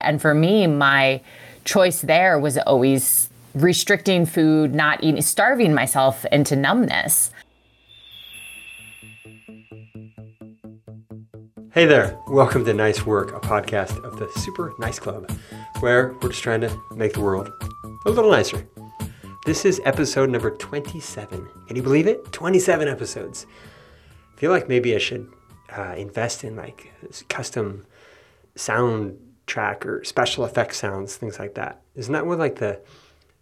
And for me, my choice there was always restricting food, not eating, starving myself into numbness. Hey there, welcome to Nice Work, a podcast of the Super Nice Club, where we're just trying to make the world a little nicer. This is episode number 27. Can you believe it? 27 episodes. I feel like maybe I should uh, invest in like custom sound track or special effects sounds, things like that. Isn't that what like the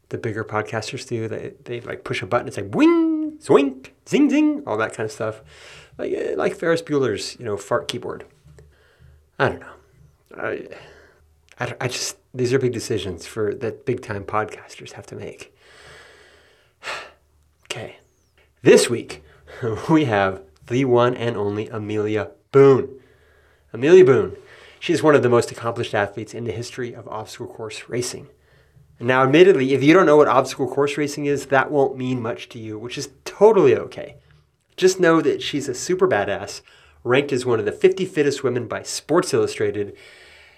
the bigger podcasters do? They they like push a button, it's like wing, swink, zing, zing, all that kind of stuff. Like uh, like Ferris Bueller's you know fart keyboard. I don't know. I, I, I just these are big decisions for that big time podcasters have to make. okay, this week we have the one and only Amelia Boone. Amelia Boone she is one of the most accomplished athletes in the history of obstacle course racing. Now, admittedly, if you don't know what obstacle course racing is, that won't mean much to you, which is totally okay. Just know that she's a super badass, ranked as one of the 50 fittest women by Sports Illustrated.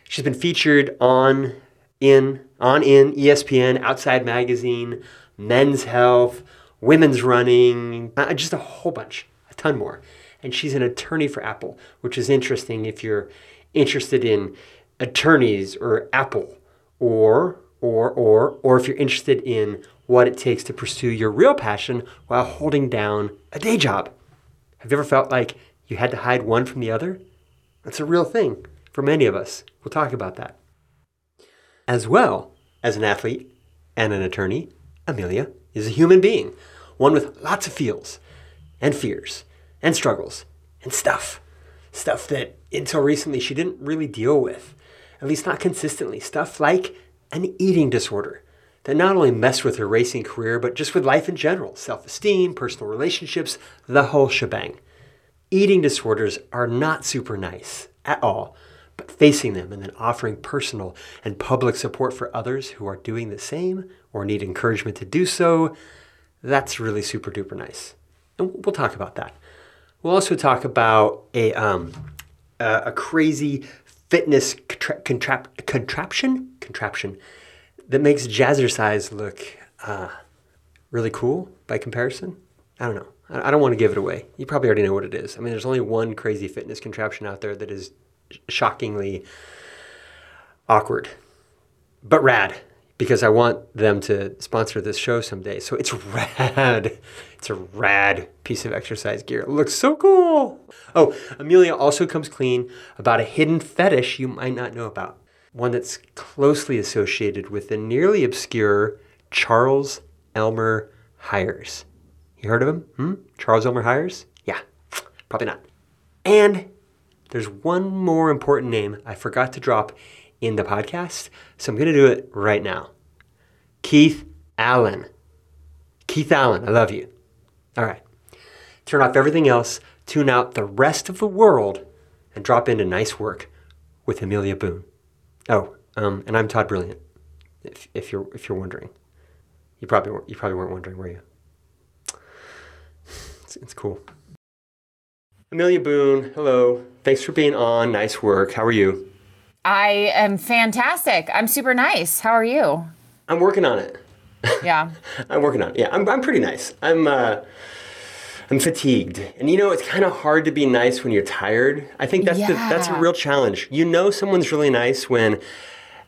She's been featured on in on in ESPN, Outside Magazine, Men's Health, Women's Running, uh, just a whole bunch, a ton more. And she's an attorney for Apple, which is interesting if you're interested in attorneys or Apple or or or or if you're interested in what it takes to pursue your real passion while holding down a day job. Have you ever felt like you had to hide one from the other? That's a real thing for many of us. We'll talk about that. As well as an athlete and an attorney, Amelia is a human being, one with lots of feels and fears and struggles and stuff stuff that until recently she didn't really deal with, at least not consistently. Stuff like an eating disorder that not only messed with her racing career, but just with life in general self esteem, personal relationships, the whole shebang. Eating disorders are not super nice at all, but facing them and then offering personal and public support for others who are doing the same or need encouragement to do so, that's really super duper nice. And we'll talk about that. We'll also talk about a, um, a, a, crazy fitness contra- contrap- contraption contraption that makes jazzercise look uh, really cool by comparison. I don't know. I don't want to give it away. You probably already know what it is. I mean, there's only one crazy fitness contraption out there that is shockingly awkward, but rad because I want them to sponsor this show someday. So it's rad. It's a rad piece of exercise gear. It looks so cool. Oh, Amelia also comes clean about a hidden fetish you might not know about. One that's closely associated with the nearly obscure Charles Elmer Hires. You heard of him? Hmm? Charles Elmer Hires? Yeah, probably not. And there's one more important name I forgot to drop in the podcast. So I'm going to do it right now. Keith Allen. Keith Allen, I love you. All right. Turn off everything else, tune out the rest of the world, and drop into nice work with Amelia Boone. Oh, um, and I'm Todd Brilliant. If, if you're if you're wondering, you probably you probably weren't wondering, were you? It's, it's cool. Amelia Boone, hello. Thanks for being on. Nice work. How are you? I am fantastic. I'm super nice. How are you? I'm working on it. Yeah. I'm working on it. Yeah, I'm, I'm pretty nice. I'm uh, I'm fatigued, and you know it's kind of hard to be nice when you're tired. I think that's yeah. the, that's a real challenge. You know, someone's really nice when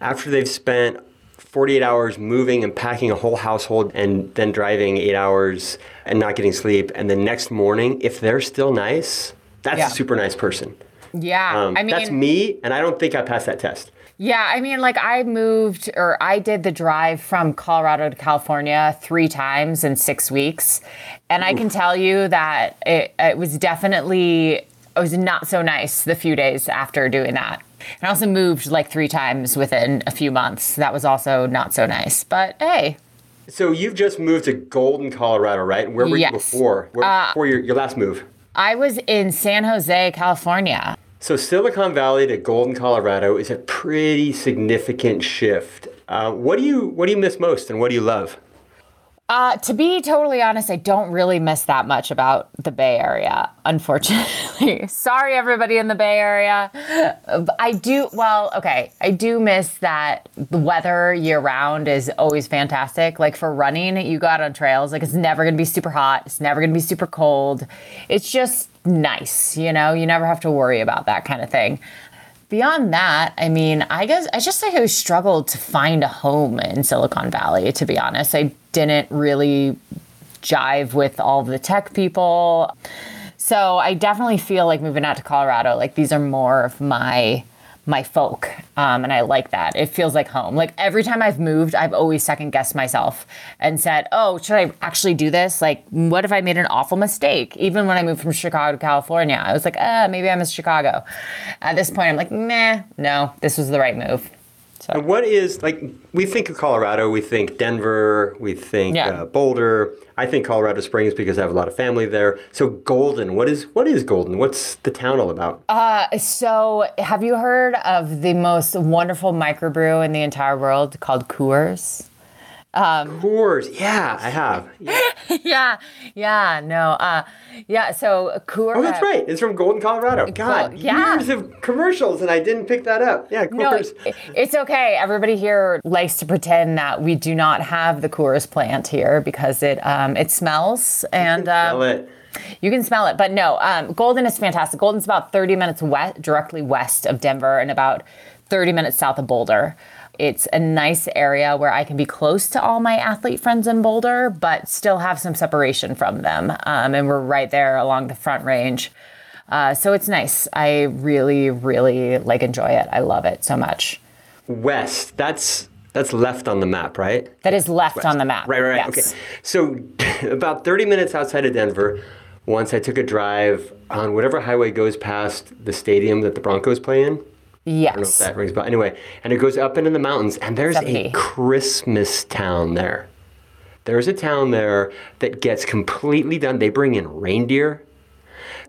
after they've spent 48 hours moving and packing a whole household and then driving eight hours and not getting sleep, and the next morning, if they're still nice, that's yeah. a super nice person. Yeah, um, I mean, that's me, and I don't think I passed that test. Yeah, I mean, like I moved or I did the drive from Colorado to California three times in six weeks. And I can tell you that it, it was definitely, it was not so nice the few days after doing that. And I also moved like three times within a few months. That was also not so nice. But hey. So you've just moved to Golden, Colorado, right? Where were yes. you before? Where, uh, before your, your last move? I was in San Jose, California. So Silicon Valley to Golden, Colorado is a pretty significant shift. Uh, what do you what do you miss most, and what do you love? Uh, to be totally honest, I don't really miss that much about the Bay Area, unfortunately. Sorry, everybody in the Bay Area. I do, well, okay, I do miss that the weather year round is always fantastic. Like for running, you go out on trails, like it's never gonna be super hot, it's never gonna be super cold. It's just nice, you know? You never have to worry about that kind of thing beyond that, I mean, I guess I just I struggled to find a home in Silicon Valley, to be honest. I didn't really jive with all the tech people. So I definitely feel like moving out to Colorado, like these are more of my my folk. Um, and I like that. It feels like home. Like every time I've moved, I've always second guessed myself and said, oh, should I actually do this? Like, what if I made an awful mistake? Even when I moved from Chicago to California, I was like, ah, maybe I miss Chicago. At this point, I'm like, nah, no, this was the right move. So. And what is like we think of Colorado, we think Denver, we think yeah. uh, Boulder. I think Colorado Springs because I have a lot of family there. So Golden, what is what is Golden? What's the town all about? Uh, so have you heard of the most wonderful microbrew in the entire world called Coors? Um, Coors, yeah, I have. Yeah, yeah, yeah, no, uh, yeah. So Coors. Oh, that's right. It's from Golden, Colorado. God, yeah. years of commercials, and I didn't pick that up. Yeah, Coors. No, it's okay. Everybody here likes to pretend that we do not have the Coors plant here because it um, it smells and. Um, smell it. You can smell it, but no. Um, Golden is fantastic. Golden's about 30 minutes west, directly west of Denver, and about 30 minutes south of Boulder. It's a nice area where I can be close to all my athlete friends in Boulder, but still have some separation from them. Um, and we're right there along the front range. Uh, so it's nice. I really, really like enjoy it. I love it so much. West, that's that's left on the map, right? That is left West. on the map. Right, right, right. Yes. Okay. So about 30 minutes outside of Denver, once I took a drive on whatever highway goes past the stadium that the Broncos play in. Yes. I don't know if that rings but anyway, and it goes up into the mountains, and there's 70. a Christmas town there. There's a town there that gets completely done. They bring in reindeer.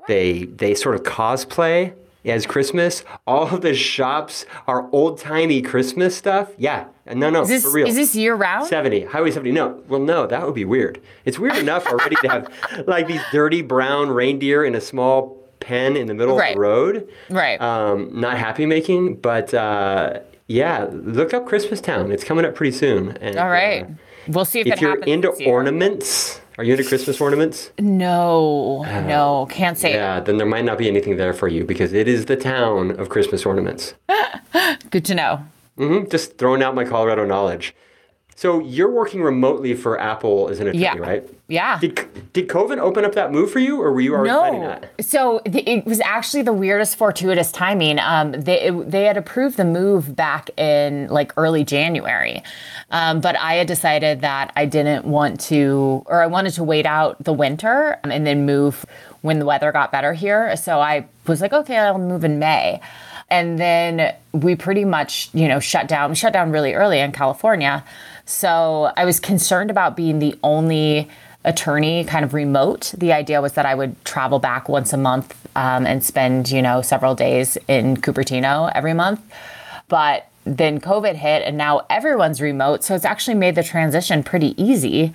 They they sort of cosplay as Christmas. All of the shops are old timey Christmas stuff. Yeah, no, no, is this, for real. Is this year round? Seventy, Highway seventy. No, well, no, that would be weird. It's weird enough already to have like these dirty brown reindeer in a small pen in the middle right. of the road. Right. Um, not happy making, but uh, yeah, look up Christmas Town. It's coming up pretty soon. And, All right. Uh, we'll see if, if you're into ornaments. Are you into Christmas ornaments? No, uh, no, can't say. Yeah, then there might not be anything there for you because it is the town of Christmas ornaments. Good to know. Mm-hmm, just throwing out my Colorado knowledge. So you're working remotely for Apple as an attorney, yeah. right? Yeah. Did, did COVID open up that move for you, or were you already no. planning that? No. So it was actually the weirdest fortuitous timing. Um, they it, they had approved the move back in like early January, um, but I had decided that I didn't want to, or I wanted to wait out the winter and then move when the weather got better here. So I was like, okay, I'll move in May and then we pretty much you know shut down we shut down really early in california so I was concerned about being the only attorney kind of remote. The idea was that I would travel back once a month um, and spend, you know, several days in Cupertino every month. But then COVID hit and now everyone's remote. So it's actually made the transition pretty easy.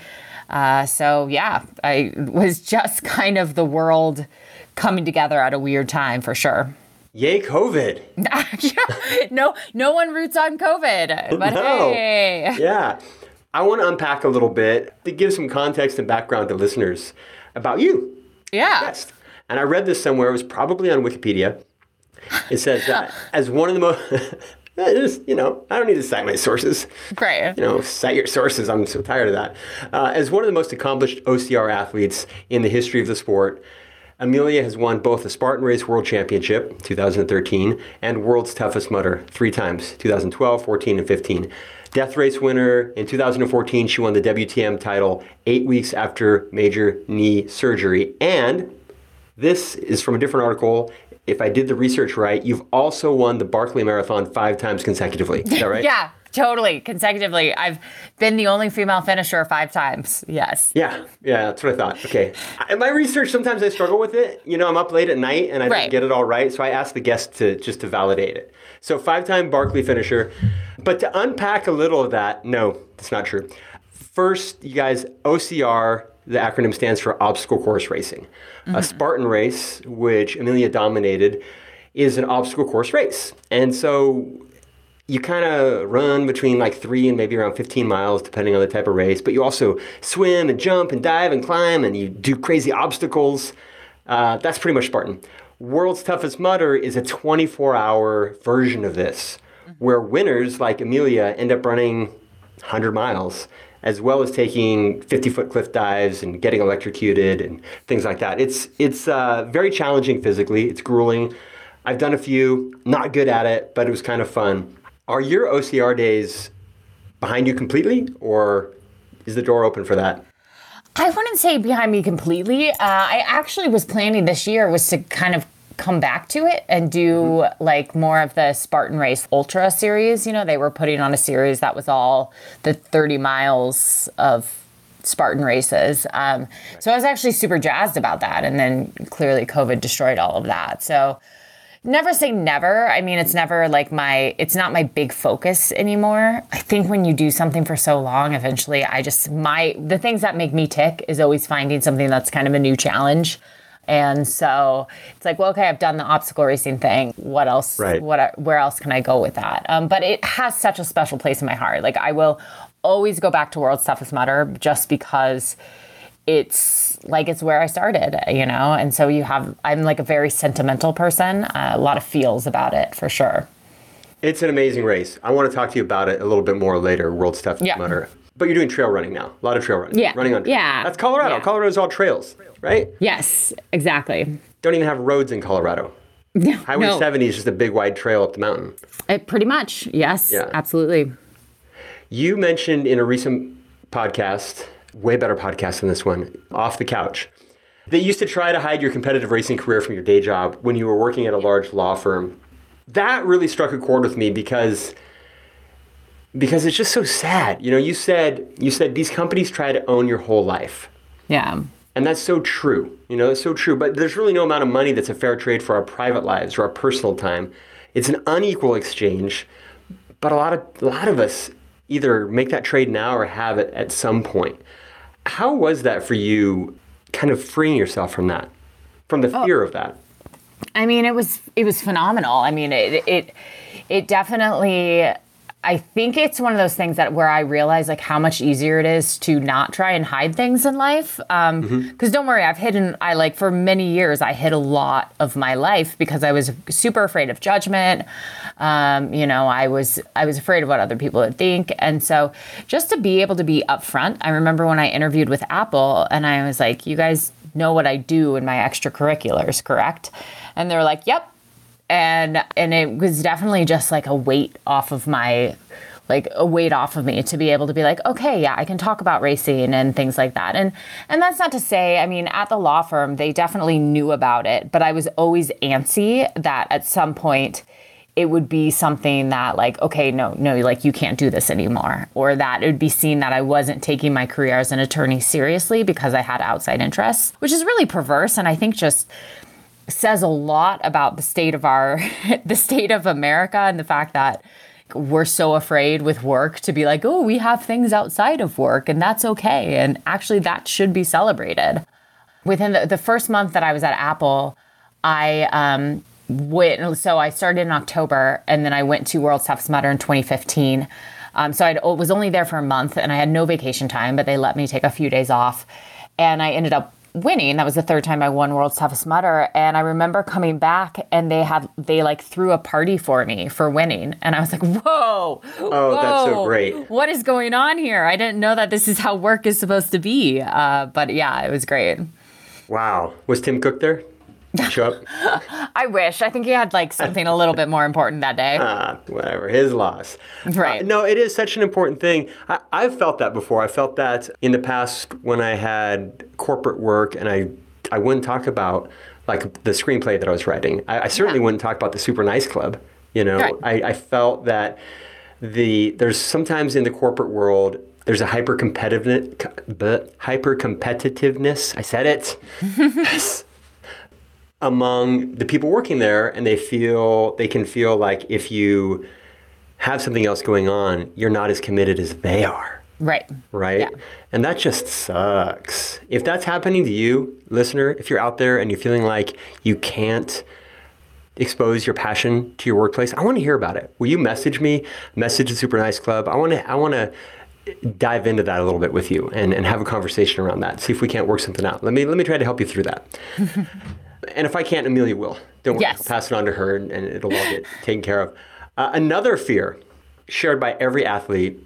Uh, so yeah, I was just kind of the world coming together at a weird time for sure. Yay, COVID. no, no one roots on COVID. But no. hey. Yeah. I want to unpack a little bit to give some context and background to listeners about you. Yeah. And I read this somewhere, it was probably on Wikipedia. It says that as one of the most just, you know, I don't need to cite my sources. Great. You know, cite your sources. I'm so tired of that. Uh, as one of the most accomplished OCR athletes in the history of the sport, Amelia has won both the Spartan Race World Championship 2013 and World's Toughest Mudder three times 2012, 14, and 15. Death Race winner in 2014, she won the WTM title eight weeks after major knee surgery. And this is from a different article. If I did the research right, you've also won the Barkley Marathon five times consecutively. Is that right? yeah. Totally, consecutively. I've been the only female finisher five times. Yes. Yeah, yeah, that's what I thought. Okay. In my research, sometimes I struggle with it. You know, I'm up late at night and I right. don't get it all right, so I ask the guest to just to validate it. So five-time Barkley finisher. But to unpack a little of that, no, that's not true. first, you guys, OCR, the acronym stands for Obstacle Course Racing. A mm-hmm. Spartan race, which Amelia dominated, is an obstacle course race. And so you kind of run between like three and maybe around 15 miles, depending on the type of race. But you also swim and jump and dive and climb, and you do crazy obstacles. Uh, that's pretty much Spartan. World's Toughest Mudder is a 24 hour version of this, where winners like Amelia end up running 100 miles, as well as taking 50 foot cliff dives and getting electrocuted and things like that. It's, it's uh, very challenging physically, it's grueling. I've done a few, not good at it, but it was kind of fun. Are your OCR days behind you completely, or is the door open for that? I wouldn't say behind me completely. Uh, I actually was planning this year was to kind of come back to it and do mm-hmm. like more of the Spartan Race Ultra series. You know, they were putting on a series that was all the 30 miles of Spartan races. Um, so I was actually super jazzed about that. And then clearly COVID destroyed all of that. So never say never. I mean, it's never like my, it's not my big focus anymore. I think when you do something for so long, eventually I just, my, the things that make me tick is always finding something that's kind of a new challenge. And so it's like, well, okay, I've done the obstacle racing thing. What else? Right. What? Where else can I go with that? Um, but it has such a special place in my heart. Like I will always go back to World's Toughest Mudder just because it's like it's where I started, you know? And so you have, I'm like a very sentimental person, uh, a lot of feels about it for sure. It's an amazing race. I want to talk to you about it a little bit more later, World Toughest Yeah. But you're doing trail running now, a lot of trail running. Yeah. Running on trail. Yeah. That's Colorado. Yeah. Colorado's all trails, right? Yes, exactly. Don't even have roads in Colorado. Highway no. 70 is just a big wide trail up the mountain. Uh, pretty much. Yes, Yeah. absolutely. You mentioned in a recent podcast, way better podcast than this one, Off the Couch, They used to try to hide your competitive racing career from your day job when you were working at a large law firm. That really struck a chord with me because because it's just so sad. You know, you said you said these companies try to own your whole life. Yeah. And that's so true. You know, it's so true. But there's really no amount of money that's a fair trade for our private lives or our personal time. It's an unequal exchange. But a lot of a lot of us either make that trade now or have it at some point. How was that for you kind of freeing yourself from that? From the oh. fear of that? I mean, it was it was phenomenal. I mean, it it it definitely. I think it's one of those things that where I realize like how much easier it is to not try and hide things in life. Um, Because don't worry, I've hidden. I like for many years I hid a lot of my life because I was super afraid of judgment. Um, you know, I was I was afraid of what other people would think, and so just to be able to be upfront. I remember when I interviewed with Apple, and I was like, "You guys know what I do in my extracurriculars, correct?" And they're like, "Yep." And and it was definitely just like a weight off of my like a weight off of me to be able to be like okay yeah i can talk about racing and things like that. And and that's not to say i mean at the law firm they definitely knew about it but i was always antsy that at some point it would be something that like okay no no like you can't do this anymore or that it would be seen that i wasn't taking my career as an attorney seriously because i had outside interests which is really perverse and i think just says a lot about the state of our the state of America and the fact that we're so afraid with work to be like, "Oh, we have things outside of work and that's okay." And actually that should be celebrated. Within the, the first month that I was at Apple, I um went so I started in October and then I went to World's Toughest Mudder in 2015. Um, so I was only there for a month and I had no vacation time, but they let me take a few days off. And I ended up winning. That was the third time I won World's Toughest Mudder. And I remember coming back and they had, they like threw a party for me for winning. And I was like, whoa. Oh, that's so great. What is going on here? I didn't know that this is how work is supposed to be. Uh, but yeah, it was great. Wow. Was Tim Cook there? I wish. I think he had like something a little bit more important that day. Ah, whatever, his loss. Right. Uh, no, it is such an important thing. I, I've felt that before. I felt that in the past when I had corporate work and I, I wouldn't talk about like the screenplay that I was writing. I, I certainly Yeah. wouldn't talk about the Super Nice Club. You know, Right. I, I felt that the there's sometimes in the corporate world there's a hyper competitiveness, hyper competitiveness. I said it. Yes. Among the people working there and they feel they can feel like if you have something else going on you're not as committed as they are Right. right? Yeah. And that just sucks. If that's happening to you, listener, if you're out there and you're feeling like you can't expose your passion to your workplace, I want to hear about it. Will you message me? Message the Super Nice Club. I want to I want to dive into that a little bit with you and, and have a conversation around that. See if we can't work something out. Let me let me try to help you through that. and if I can't, Amelia will. Don't worry. Yes. I'll pass it on to her and, and it'll all get taken care of. Uh, another fear shared by every athlete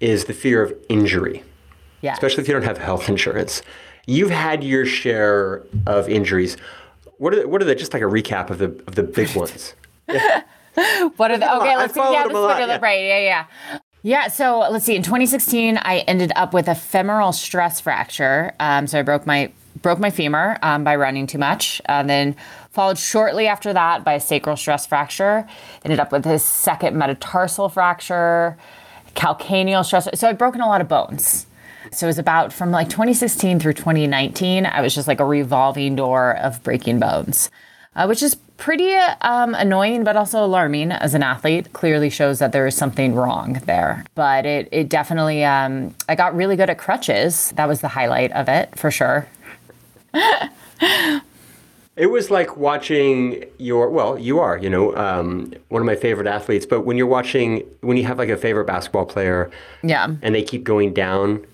is the fear of injury Yeah. especially if you don't have health insurance. You've had your share of injuries. What are the, what are the just like a recap of the of the big ones? What are the okay? Let's see. Yeah, a lot, is right. Yeah, yeah. Yeah, so let's see. In 2016, I ended up with a femoral stress fracture. Um, so I broke my broke my femur um, by running too much. And then followed shortly after that by a sacral stress fracture. Ended up with a second metatarsal fracture, calcaneal stress. So I've broken a lot of bones. So it was about from like 2016 through 2019. I was just like a revolving door of breaking bones, uh, which is pretty um, annoying, but also alarming as an athlete. Clearly shows that there is something wrong there. But it, it definitely, um, I got really good at crutches. That was the highlight of it for sure. It was like watching your well, you are, you know, um, one of my favorite athletes. But when you're watching, when you have like a favorite basketball player, Yeah. and they keep going down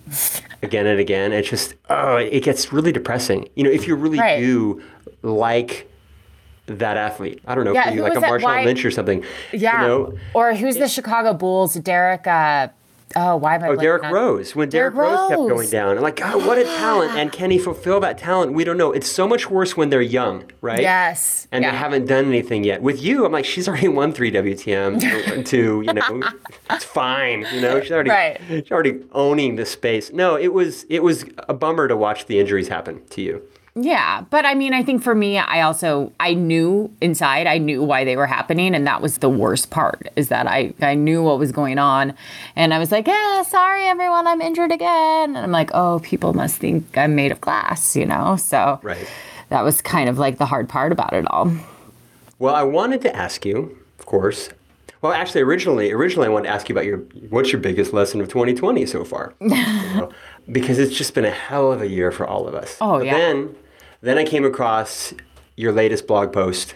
again and again, it's just oh, it gets really depressing. You know, if you really Right. do like that athlete, I don't know, Yeah, you, like a? Marshawn Lynch or something. Yeah. You know, or who's the Chicago Bulls? Derek, uh, oh, why am I Oh, Derrick on- Rose. When Derrick, Derrick Rose kept going down, I'm like, God, what a talent! And can he fulfill that talent? We don't know. It's so much worse when they're young, right? Yes. And yeah. they haven't done anything yet. With you, I'm like, she's already won three WTM, two. You know, it's fine. You know, she's already Right. she's already owning the space. No, it was it was a bummer to watch the injuries happen to you. Yeah, but I mean, I think for me, I also I knew inside, I knew why they were happening, and that was the worst part. Is that I I knew what was going on, and I was like, "Yeah, sorry everyone, I'm injured again." And I'm like, "Oh, people must think I'm made of glass," you know. So Right. that was kind of like the hard part about it all. Well, I wanted to ask you, of course. Well, actually, originally, originally I wanted to ask you about your what's your biggest lesson of 2020 so far, You know, because it's just been a hell of a year for all of us. Oh, but yeah. Then, then I came across your latest blog post.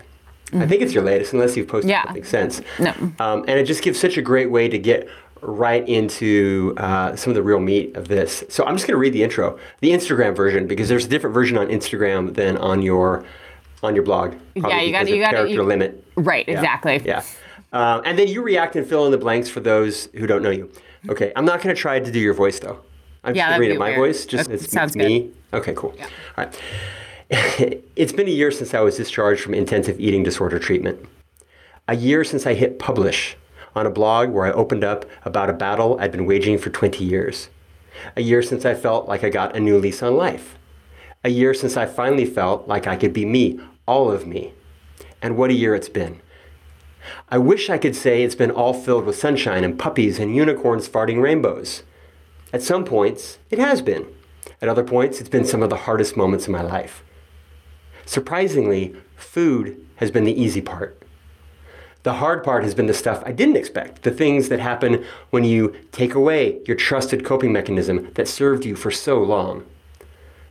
I think it's your latest, unless you've posted Yeah. something since. No. Um, and it just gives such a great way to get right into uh, some of the real meat of this. So I'm just going to read the intro, the Instagram version, because there's a different version on Instagram than on your on your blog. Yeah, you gotta- you gotta- character you- limit. Right, Yeah, exactly. Yeah. Um, and then you react and fill in the blanks for those who don't know you. Okay, I'm not going to try to do your voice though. I'm Yeah, just that'd reading be my weird. voice. Just That it's, sounds me. Okay, cool. Yeah. All right. it's been a year since I was discharged from intensive eating disorder treatment. A year since I hit publish on a blog where I opened up about a battle I'd been waging for 20 years. A year since I felt like I got a new lease on life. A year since I finally felt like I could be me, all of me. And what a year it's been. I wish I could say it's been all filled with sunshine and puppies and unicorns farting rainbows. At some points, it has been. At other points, it's been some of the hardest moments in my life. Surprisingly, food has been the easy part. The hard part has been the stuff I didn't expect, the things that happen when you take away your trusted coping mechanism that served you for so long.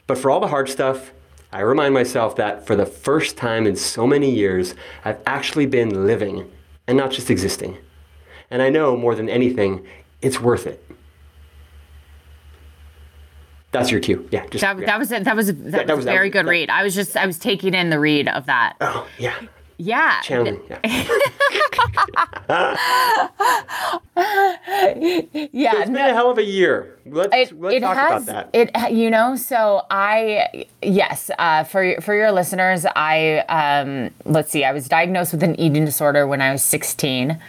But for all the hard stuff, I remind myself that for the first time in so many years, I've actually been living and not just existing. And I know more than anything, it's worth it. That's your cue. Yeah, just That, yeah. that was it. That was a, that, that was was- a that very was- good read. I was just I was taking in the read of that. Oh, yeah. Yeah. Channeling. Yeah. Yeah. It's been a hell of a year. Let's, it, let's it talk has about that. it you know so i yes uh, for for your listeners i um, let's see i was diagnosed with an eating disorder when i was 16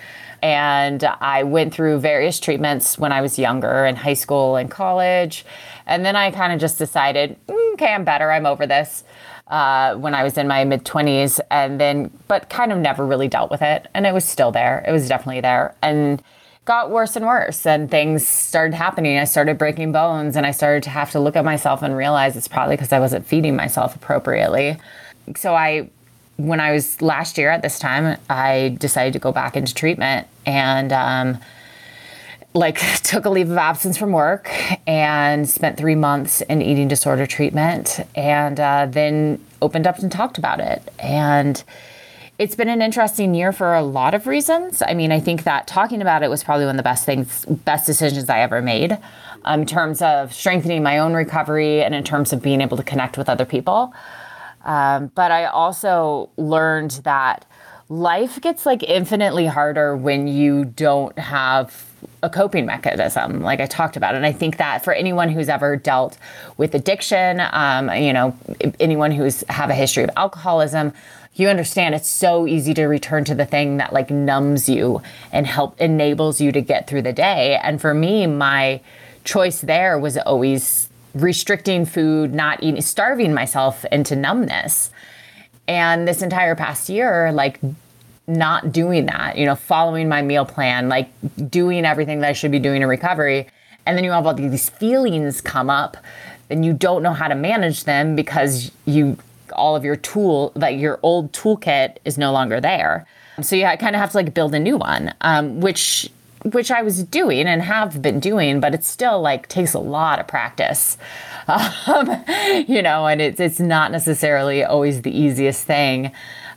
and i went through various treatments when i was younger in high school and college and then i kind of just decided "Mm, okay i'm better i'm over this uh, when I was in my mid 20s, and then, but kind of never really dealt with it. And it was still there. It was definitely there. And got worse and worse and things started happening i started breaking bones and i started to have to look at myself and realize it's probably because i wasn't feeding myself appropriately so i when i was last year at this time i decided to go back into treatment and um, like took a leave of absence from work and spent three months in eating disorder treatment and uh, then opened up and talked about it. And it's been an interesting year for a lot of reasons. I mean i think that talking about it was probably one of the best things best decisions i ever made um, in terms of strengthening my own recovery and in terms of being able to connect with other people. Um, but i also learned that life gets like infinitely harder when you don't have a coping mechanism like i talked about. And i think that for anyone who's ever dealt with addiction um, you know anyone who's have a history of alcoholism you understand it's so easy to return to the thing that like numbs you and help enables you to get through the day. And for me my choice there was always restricting food not eating starving myself into numbness. And this entire past year like not doing that you know following my meal plan like doing everything that i should be doing in recovery. And then you have all these feelings come up and you don't know how to manage them because you all of your tool like your old toolkit is no longer there. So you kind of have to like build a new one um, which which i was doing and have been doing but it still like takes a lot of practice. Um, you know and it's it's not necessarily always the easiest thing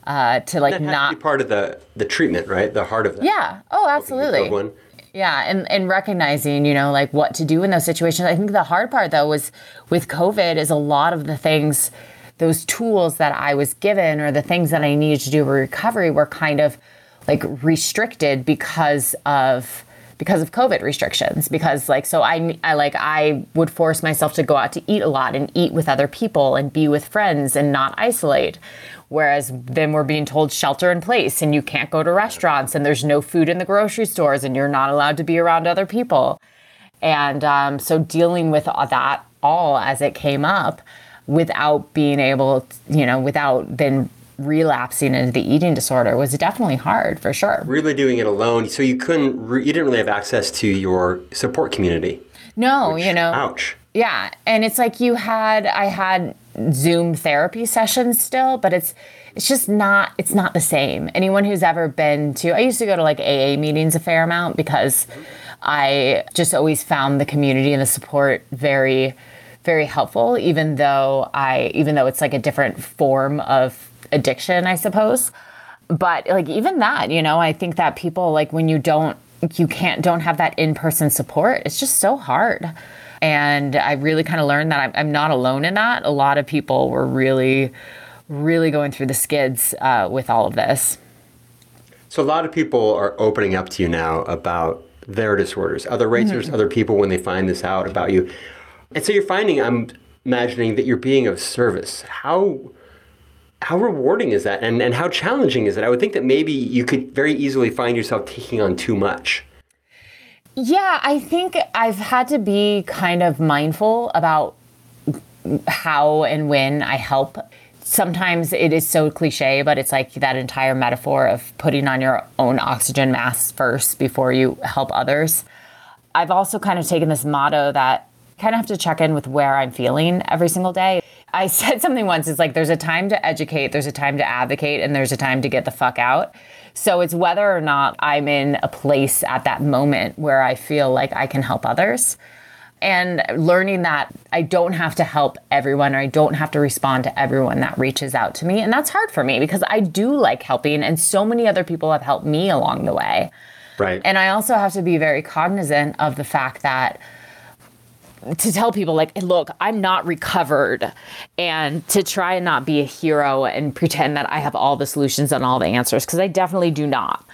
uh, to like That has to not be part of the the treatment, right? The heart of that. yeah oh absolutely One. yeah and and recognizing you know like what to do in those situations i think the hard part though was with covid is a lot of the things those tools that i was given or the things that i needed to do for recovery were kind of like restricted because of because of covid restrictions because like so I, I like i would force myself to go out to eat a lot and eat with other people and be with friends and not isolate. Whereas then we're being told shelter in place and you can't go to restaurants and there's no food in the grocery stores and you're not allowed to be around other people. And um, so dealing with all that all as it came up without being able you know without then relapsing into the eating disorder was definitely hard for sure Really doing it alone, so you couldn't. Re- you didn't really have access to your support community. no you know Ouch. Yeah, and it's like you had I had Zoom therapy sessions still, but it's it's just not it's not the same. Anyone who's ever been to I used to go to like AA meetings a fair amount because I just always found the community and the support very very helpful even though I even though it's like a different form of addiction, I suppose. But like even that, you know, I think that people like when you don't you can't don't have that in-person support, it's just so hard and I really kind of learned that I'm, I'm, not alone in that. A lot of people were really, really going through the skids uh, with all of this. So a lot of people are opening up to you now about their disorders, other racers, Mm-hmm. other people when they find this out about you, and so you're finding. I'm imagining that you're being of service. How how rewarding is that, and and how challenging is it? I would think that maybe you could very easily find yourself taking on too much. Yeah, I think I've had to be kind of mindful about how and when I help. Sometimes it is so cliche, but it's like that entire metaphor of putting on your own oxygen mask first before you help others. I've also kind of taken this motto that kind of have to check in with where I'm feeling every single day. I said something once, it's like there's a time to educate, there's a time to advocate, and there's a time to get the fuck out. So it's whether or not I'm in a place at that moment where I feel like I can help others. And learning that I don't have to help everyone or I don't have to respond to everyone that reaches out to me. And that's hard for me because I do like helping, and so many other people have helped me along the way. Right. And I also have to be very cognizant of the fact that to tell people like look i'm not recovered. And to try and not be a hero and pretend that i have all the solutions and all the answers because i definitely do not.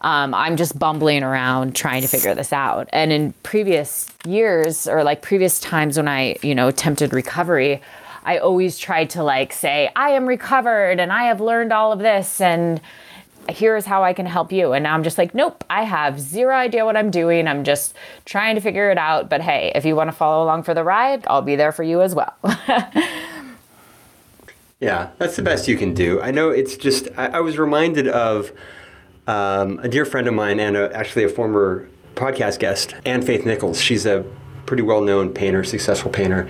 Um, i'm just bumbling around trying to figure this out. And in previous years or like previous times when i you know attempted recovery i always tried to like say i am recovered and i have learned all of this and here's how I can help you. And now I'm just like, nope, I have zero idea what I'm doing. I'm just trying to figure it out. But hey, if you want to follow along for the ride, I'll be there for you as well. Yeah, that's the best you can do. I know it's just, I, I was reminded of um, a dear friend of mine and a, actually a former podcast guest, Anne Faith Nichols. She's a pretty well known painter, successful painter.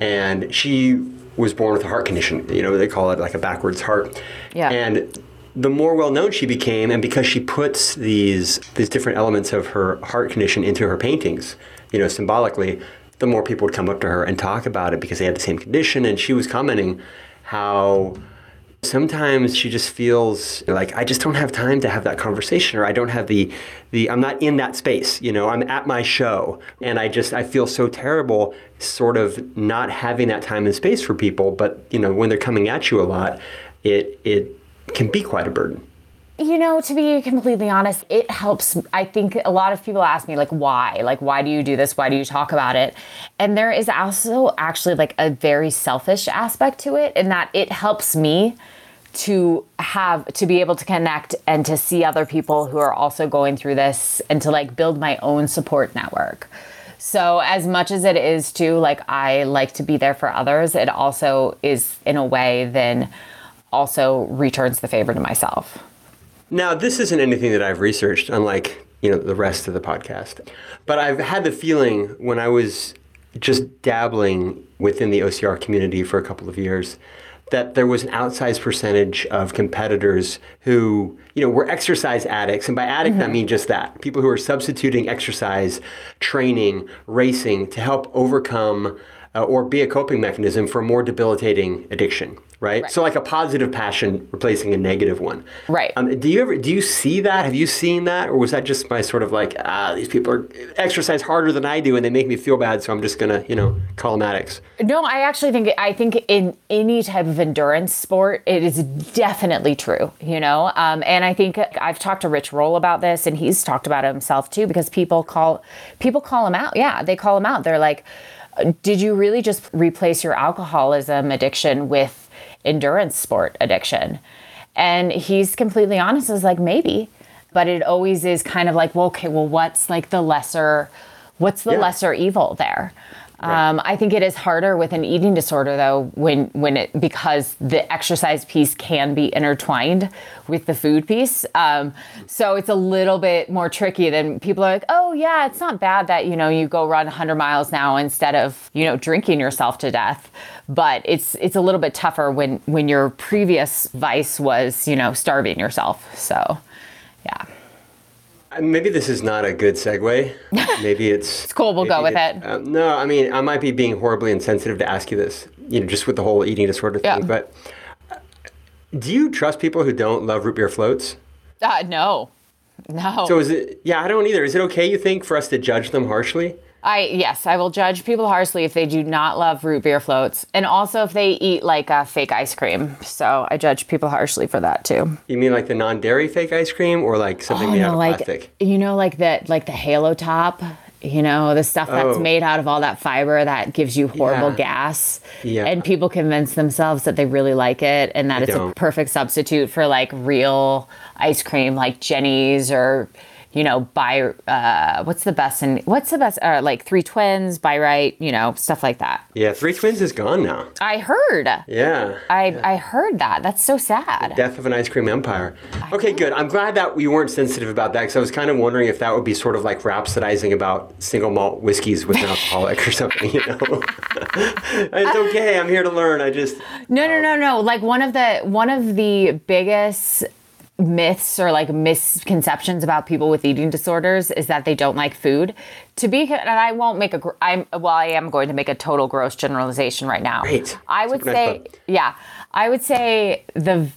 And she was born with a heart condition. You know, they call it like a backwards heart. Yeah. And the more well known she became, and because she puts these these different elements of her heart condition into her paintings, you know, symbolically, the more people would come up to her and talk about it because they had the same condition. And she was commenting how sometimes she just feels like I just don't have time to have that conversation or I don't have the the I'm not in that space, you know. I'm at my show and I just I feel so terrible sort of not having that time and space for people, but you know, when they're coming at you a lot, it it can be quite a burden. You know, to be completely honest, it helps. I think a lot of people ask me, like, why? Like, why do you do this? Why do you talk about it? And there is also actually like a very selfish aspect to it, in that it helps me to have to be able to connect and to see other people who are also going through this and to like build my own support network. So as much as it is to like I like to be there for others, it also is in a way then also returns the favor to myself. Now, this isn't anything that I've researched, unlike you know the rest of the podcast. But I've had the feeling when I was just dabbling within the OCR community for a couple of years that there was an outsized percentage of competitors who, you know, were exercise addicts. And by addict, mm-hmm. I mean just that. People who are substituting exercise, training, racing to help overcome uh, or be a coping mechanism for a more debilitating addiction right? right? So like a positive passion replacing a negative one. Right. Um, do you ever do you see that? Have you seen that, or was that just my sort of like ah these people are exercise harder than I do and they make me feel bad, so I'm just gonna you know call them addicts? No, I actually think I think in any type of endurance sport, it is definitely true. You know, um, and I think I've talked to Rich Roll about this, and he's talked about it himself too, because people call people call him out. Yeah, they call him out. They're like. Did you really just replace your alcoholism addiction with endurance sport addiction. And he's completely honest, is like, maybe. But it always is kind of like, well, okay, well, what's like the lesser, what's the yeah. lesser evil there? Um, I think it is harder with an eating disorder though when when it because the exercise piece can be intertwined with the food piece. Um, so it's a little bit more tricky than people are like, oh yeah, it's not bad that you know you go run 100 miles now instead of you know drinking yourself to death. But it's it's a little bit tougher when when your previous vice was you know starving yourself. So yeah. Maybe this is not a good segue. Maybe it's. it's cool. We'll go with it. Uh, no, I mean, I might be being horribly insensitive to ask you this, you know, just with the whole eating disorder thing. Yeah. But uh, do you trust people who don't love root beer floats? Uh, no. No. So is it, yeah, I don't either. Is it okay, you think, for us to judge them harshly? I yes, I will judge people harshly if they do not love root beer floats, and also if they eat like a fake ice cream. So I judge people harshly for that too. You mean like the non-dairy fake ice cream, or like something oh, made no, out of like, plastic? You know, like that, like the Halo Top. You know, the stuff that's oh. made out of all that fiber that gives you horrible yeah. gas. Yeah. And people convince themselves that they really like it and that I it's don't. a perfect substitute for like real ice cream like Jeni's or you know, buy uh, what's the best and what's the best uh, like three twins, Bi-Rite, you know, stuff like that. Yeah, three twins is gone now. I heard. Yeah. I yeah. I heard that. That's so sad. The death of an ice cream empire. Okay, good. I'm glad that we weren't sensitive about that because I was kind of wondering if that would be sort of like rhapsodizing about single malt whiskeys with an alcoholic or something. You know, it's okay. I'm here to learn. I just no, no, no, no. Like one of the one of the biggest myths or like misconceptions about people with eating disorders is that they don't like food. To be, and I won't make a, I'm, well, I am going to make a total gross generalization right now. Great. I would say, nice yeah, I would say the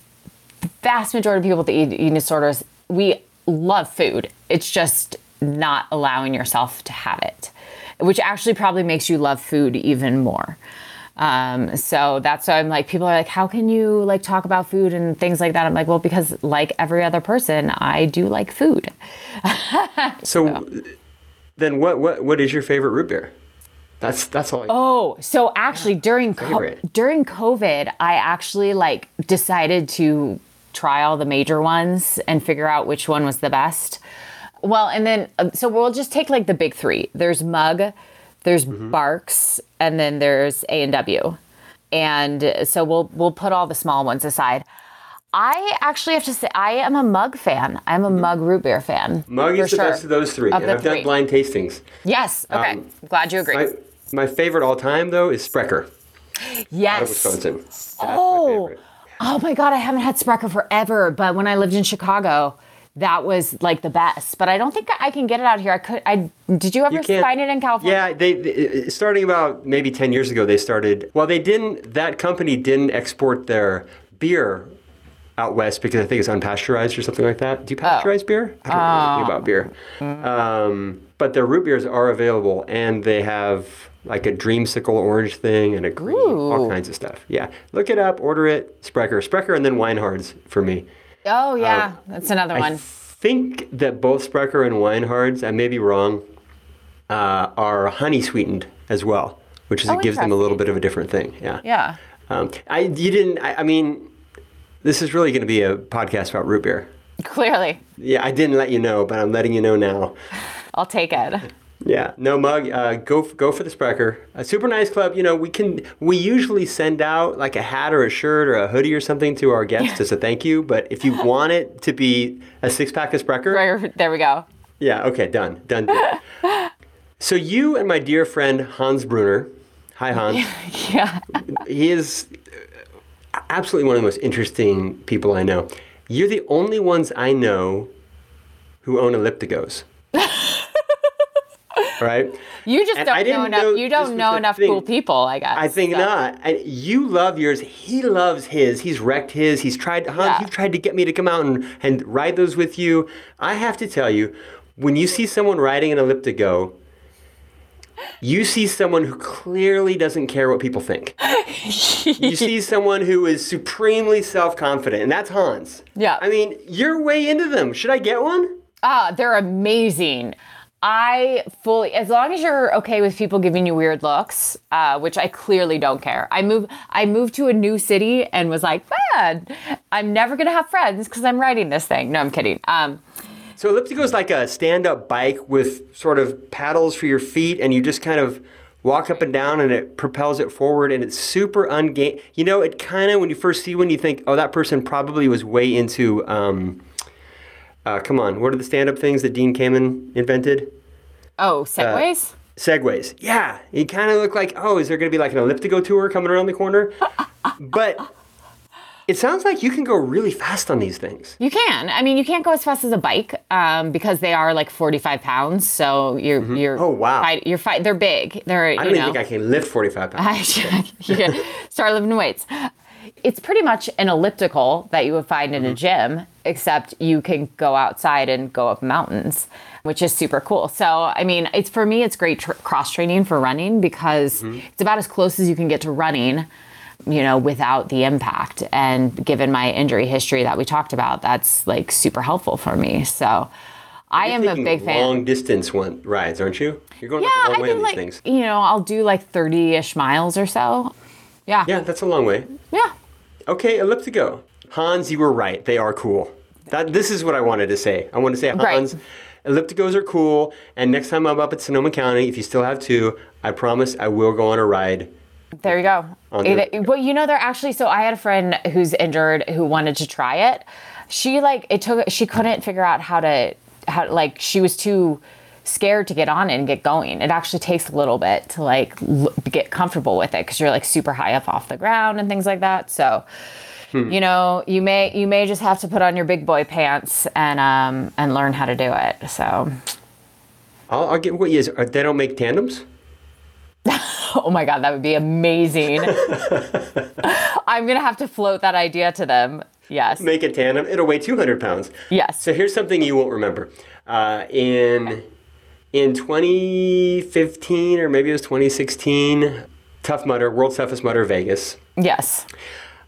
vast majority of people with eating disorders, we love food. It's just not allowing yourself to have it, which actually probably makes you love food even more. Um, so that's why I'm like, people are like, how can you like talk about food and things like that? I'm like, well, because like every other person, I do like food. so, so, then what, what, what is your favorite root beer? That's, that's all. I oh, so actually during, co- during COVID, I actually like decided to try all the major ones and figure out which one was the best. Well, and then, uh, so we'll just take like the big three. There's Mug, there's mm-hmm. Barq's, and then there's A and W. And so we'll we'll put all the small ones aside. I actually have to say I am a mug fan. I'm a mm-hmm. mug root beer fan. Mug is the sure. best of those three. Of and I've three. done blind tastings. Yes. Okay. Um, Glad you agree. My, my, favorite all time though is Sprecher. Yes. Wisconsin. That's oh. Oh my god, I haven't had Sprecher forever, but when I lived in Chicago, that was like the best. But I don't think I can get it out here. I could. I did you ever You find it in California? Yeah, they, they starting about maybe ten years ago. They started. Well, they didn't. That company didn't export their beer out west because I think it's unpasteurized or something like that. Do you pasteurize beer? I don't know anything about beer. Um, but their root beers are available, and they have like a dreamsicle orange thing and a green, all kinds of stuff. Yeah, look it up, order it. Sprecher, Sprecher, and then Weinhards for me. Oh yeah, that's another I one. think that both Sprecher and Weinhards, I may be wrong, uh, are honey sweetened as well, which is Oh, it gives them a little bit of a different thing. Yeah. Yeah. Um, I you didn't. I, I mean, this is really going to be a podcast about root beer. Clearly, Yeah, I didn't let you know, but I'm letting you know now. I'll take it. Yeah, no mug. Uh, go go for the Sprecher. A super nice club. You know, we can we usually send out like a hat or a shirt or a hoodie or something to our guests as a thank you. But if you want it to be a six pack of Sprecher, Right, There we go. Yeah, okay, done. Done. deal. so you and my dear friend Hans Brunner, hi Hans, Yeah. he is uh, absolutely one of the most interesting people I know. You're the only ones I know who own elliptigos. right? You just And don't know enough. know you don't know enough thing. cool people, I guess. I think so. not. And you love yours. He loves his. He's wrecked his. He's tried. Hans, Yeah. you've tried to get me to come out and, and ride those with you. I have to tell you, when you see someone riding an elliptigo, you see someone who clearly doesn't care what people think. you see someone who is supremely self-confident, and that's Hans. Yeah. I mean, you're way into them. Should I get one? Ah, they're amazing. I fully, as long as you're okay with people giving you weird looks, uh, which I clearly don't care. I moved, I moved to a new city and was like, man, I'm never gonna have friends because I'm riding this thing. No, I'm kidding. Um, So elliptigo is like a stand-up bike with sort of paddles for your feet, and you just kind of walk up and down, and it propels it forward, and it's super ungain. You know, it kind of when you first see one, you think, oh, that person probably was way into. Um, uh, come on, what are the stand-up things that Dean Kamen invented? oh, segways. Segways. Yeah, you kind of look like, oh, is there going to be like an elliptigo tour coming around the corner? but it sounds like you can go really fast on these things. You can. I mean, you can't go as fast as a bike um, because they are like 45 pounds. So you're you're Oh, wow. fight, you're fight. They're big. They're I don't even know. think I can lift 45 pounds. you start lifting weights. It's pretty much an elliptical that you would find in a gym, except you can go outside and go up mountains, which is super cool. So, I mean, it's for me, it's great tr- cross training for running because mm-hmm. it's about as close as you can get to running, you know, without the impact. And given my injury history that we talked about, that's like super helpful for me. So, I am a big fan. Long distance one rides, aren't you? You're going yeah, like a long I way on think these like things. you know, I'll do like thirty ish miles or so. Yeah. Yeah, that's a long way. Yeah. Okay, elliptigo. Hans, you were right. They are cool. That this is what I wanted to say. I want to say Right. Hans, elliptigos are cool. And next time I'm up at Sonoma County, if you still have two, I promise I will go on a ride. There you go. It- well, you know, they're actually. So I had a friend who's injured who wanted to try it. She like it took. She couldn't figure out how to how like she was too scared to get on it and get going. It actually takes a little bit to like l- get comfortable with it because you're like super high up off the ground and things like that. So. Hmm. You know, you may you may just have to put on your big boy pants and um and learn how to do it. So, I'll, I'll get what you. They don't make tandems. oh my god, that would be amazing. I'm gonna have to float that idea to them. Yes. Make a tandem. It'll weigh 200 pounds. Yes. So here's something you won't remember. Uh, in in 2015 or maybe it was 2016, Tough Mudder, World's Toughest Mudder, Vegas. Yes.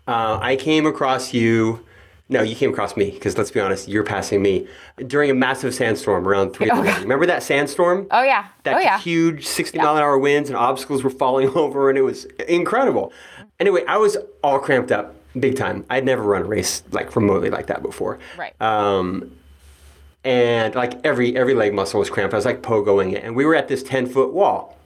Uh, I came across you. No, you came across me because let's be honest, you're passing me during a massive sandstorm around three. the. Remember that sandstorm? Oh yeah. that oh yeah. huge 60 mile an hour winds and obstacles were falling over and it was incredible. Anyway, I was all cramped up big time. I'd never run a race like remotely like that before. Right. Um, and like every every leg muscle was cramped. I was like pogoing it, and we were at this 10 foot wall,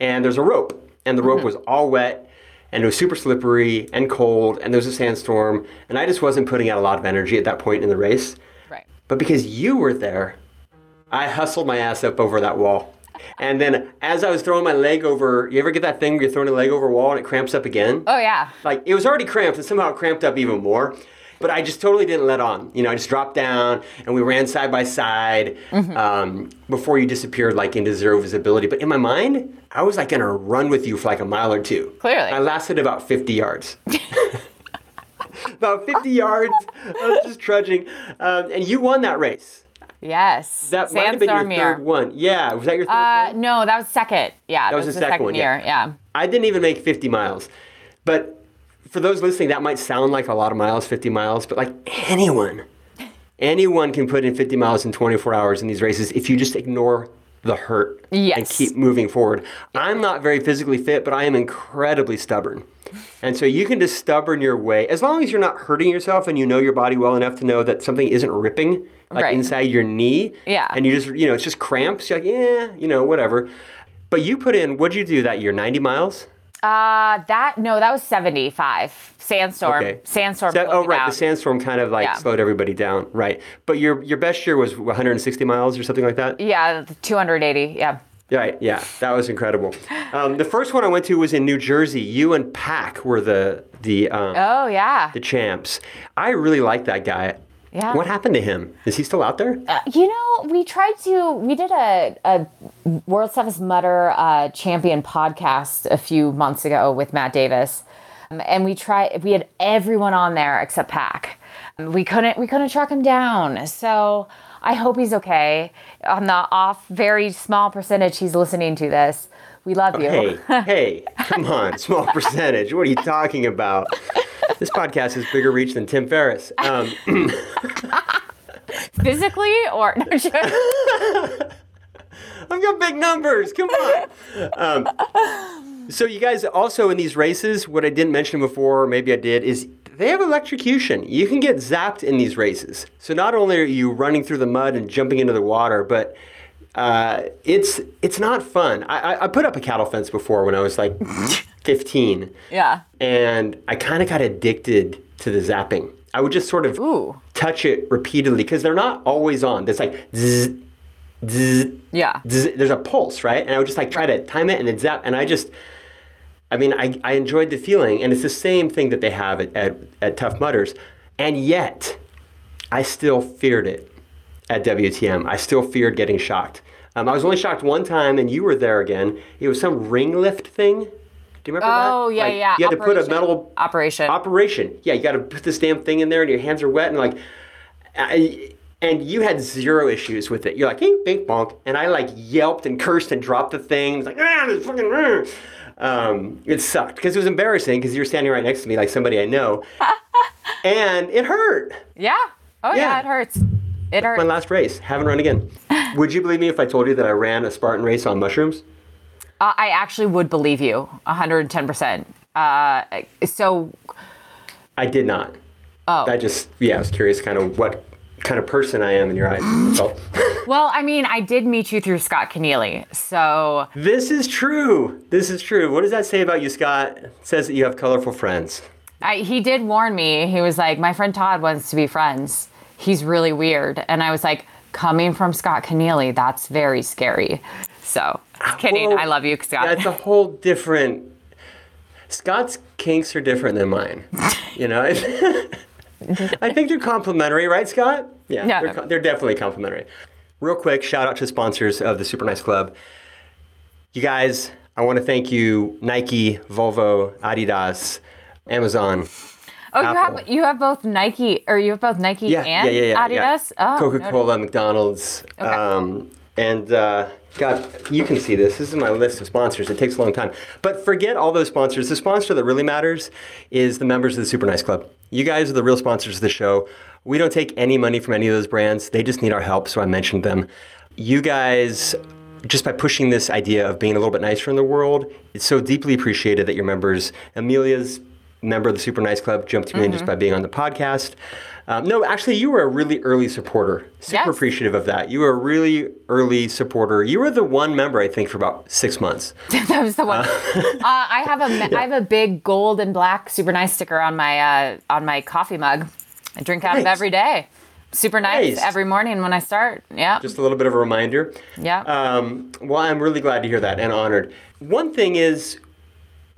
and there's a rope, and the rope Mm-hmm. was all wet. And it was super slippery and cold, and there was a sandstorm, and I just wasn't putting out a lot of energy at that point in the race. Right. But because you were there, I hustled my ass up over that wall. And then as I was throwing my leg over, you ever get that thing where you're throwing a leg over a wall and it cramps up again? Oh yeah. Like it was already cramped and somehow it cramped up even more. But I just totally didn't let on. You know, I just dropped down and we ran side by side um, before you disappeared like into zero visibility. But in my mind, I was like gonna run with you for like a mile or two. Clearly. I lasted about 50 yards. about 50 yards. I was just trudging. Um, and you won that race. Yes. That might have been your third one. Yeah, was that your third Uh, one? no, that was second. Yeah, that, was was, the the second second, one, yeah. year. Yeah. I didn't even make 50 miles. But for those listening, that might sound like a lot of miles, 50 miles, but like anyone, anyone can put in 50 miles in 24 hours in these races if you just ignore the hurt and keep moving forward. I'm not very physically fit, but I am incredibly stubborn. And so you can just stubborn your way, as long as you're not hurting yourself and you know your body well enough to know that something isn't ripping like Right. inside your knee. Yeah. And you just, you know, it's just cramps. You're like, yeah, you know, whatever. But you put in, what'd you do that year? 90 miles? Uh, that no, that was seventy-five. Sandstorm. Okay. Sandstorm. Oh, right. down. The sandstorm kind of like Yeah. slowed everybody down. Right. But your your best year was 160 miles or something like that? Yeah, two hundred eighty. Yeah. Right. Yeah. That was incredible. Um, the first one I went to was in New Jersey. You and Pak were the the um, Oh yeah. the champs. I really like that guy. Yeah. What happened to him? Is he still out there? Uh, you know, we tried to. We did a, a World's Toughest Mudder uh, Champion podcast a few months ago with Matt Davis, Um, and we tried. We had everyone on there except Pak. Um, We couldn't. We couldn't track him down. So I hope he's okay. On the off, very small percentage, he's listening to this. We love you. Hey, hey, come on, small percentage. What are you talking about? This podcast has bigger reach than Tim Ferriss. Um, Physically or no, just- I've got big numbers. Come on. Um, so you guys also in these races, what I didn't mention before, or maybe I did, is they have electrocution. You can get zapped in these races. So not only are you running through the mud and jumping into the water, but uh, it's it's not fun. I, I, put up a cattle fence before when I was like 15, yeah. and I kind of got addicted to the zapping. I would just sort of Ooh. touch it repeatedly because they're not always on. It's like zzz, zzz, Yeah. zzz, there's a pulse, right? And I would just like try to time it and then zap. And I just, I mean, I, I enjoyed the feeling. And it's the same thing that they have at, at, at Tough Mudders. And yet, I still feared it at WTM. I still feared getting shocked. Um, I was only shocked one time, and you were there again. It was some ring lift thing. Do you remember that? Oh yeah, Like, yeah. You had to put a metal operation. operation. Yeah, you got to put this damn thing in there, and your hands are wet, and like, I, and you had zero issues with it. You're like, hey, bink bonk, and I like yelped and cursed and dropped the thing. It's like, ah, this fucking. ah." Um, it sucked because it was embarrassing because you were standing right next to me, like somebody I know, and it hurt. yeah. Oh yeah. Yeah. it hurts. It hurts. My last race, haven't run again. Would you believe me if I told you that I ran a Spartan race on mushrooms? Uh, I actually would believe you 110%. Uh, so, I did not. oh. I just, yeah, I was curious, kind of what kind of person I am in your eyes. Well, I mean, I did meet you through Scott Keneally. So, This is true. This is true. What does that say about you, Scott? It says that you have colorful friends. I, he did warn me. He was like, My friend Todd wants to be friends. He's really weird. And I was like, Coming from Scott Keneally, that's very scary. So, kidding. Well, I love you, Scott. That's a whole different. Scott's kinks are different than mine. You know, I think they're complementary, right, Scott? Yeah, Yeah. They're, they're definitely complementary. Real quick, shout out to sponsors of the Super Nice Club. You guys, I want to thank you, Nike, Volvo, Adidas, Amazon. Oh, you have you have both Nike, or you have both Nike Yeah, and yeah, yeah, yeah, yeah. Adidas? Oh, Coca Cola, McDonald's. Um, and uh, God, you can see this. This is my list of sponsors. It takes a long time. But forget all those sponsors. The sponsor that really matters is the members of the Super Nice Club. You guys are the real sponsors of the show. We don't take any money from any of those brands. They just need our help, so I mentioned them. You guys, just by pushing this idea of being a little bit nicer in the world, it's so deeply appreciated that your members, Amelia's member of the Super Nice Club, jumped me in just by being on the podcast. Um, no, actually, you were a really early supporter. Super Yes. appreciative of that. You were a really early supporter. You were the one member, I think, for about six months. that was the one. Uh, I have a ma- I have a big gold and black super nice sticker on my uh, on my coffee mug. I drink out of every day. Super nice, Nice. every morning when I start. Yeah. Just a little bit of a reminder. yeah. Um, well, I'm really glad to hear that and honored. One thing is,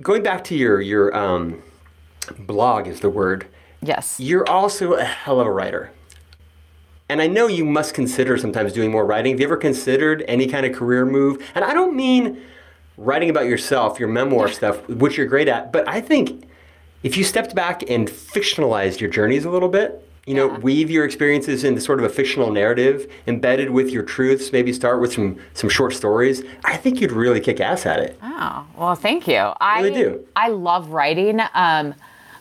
going back to your your um, blog is the word. yes. You're also a hell of a writer. And I know you must consider sometimes doing more writing. Have you ever considered any kind of career move? And I don't mean writing about yourself, your memoir stuff, which you're great at, but I think if you stepped back and fictionalized your journeys a little bit, you know, Yeah. weave your experiences into sort of a fictional narrative, embedded with your truths, maybe start with some some short stories, I think you'd really kick ass at it. Oh, well, thank you. I really do. I love writing. Um,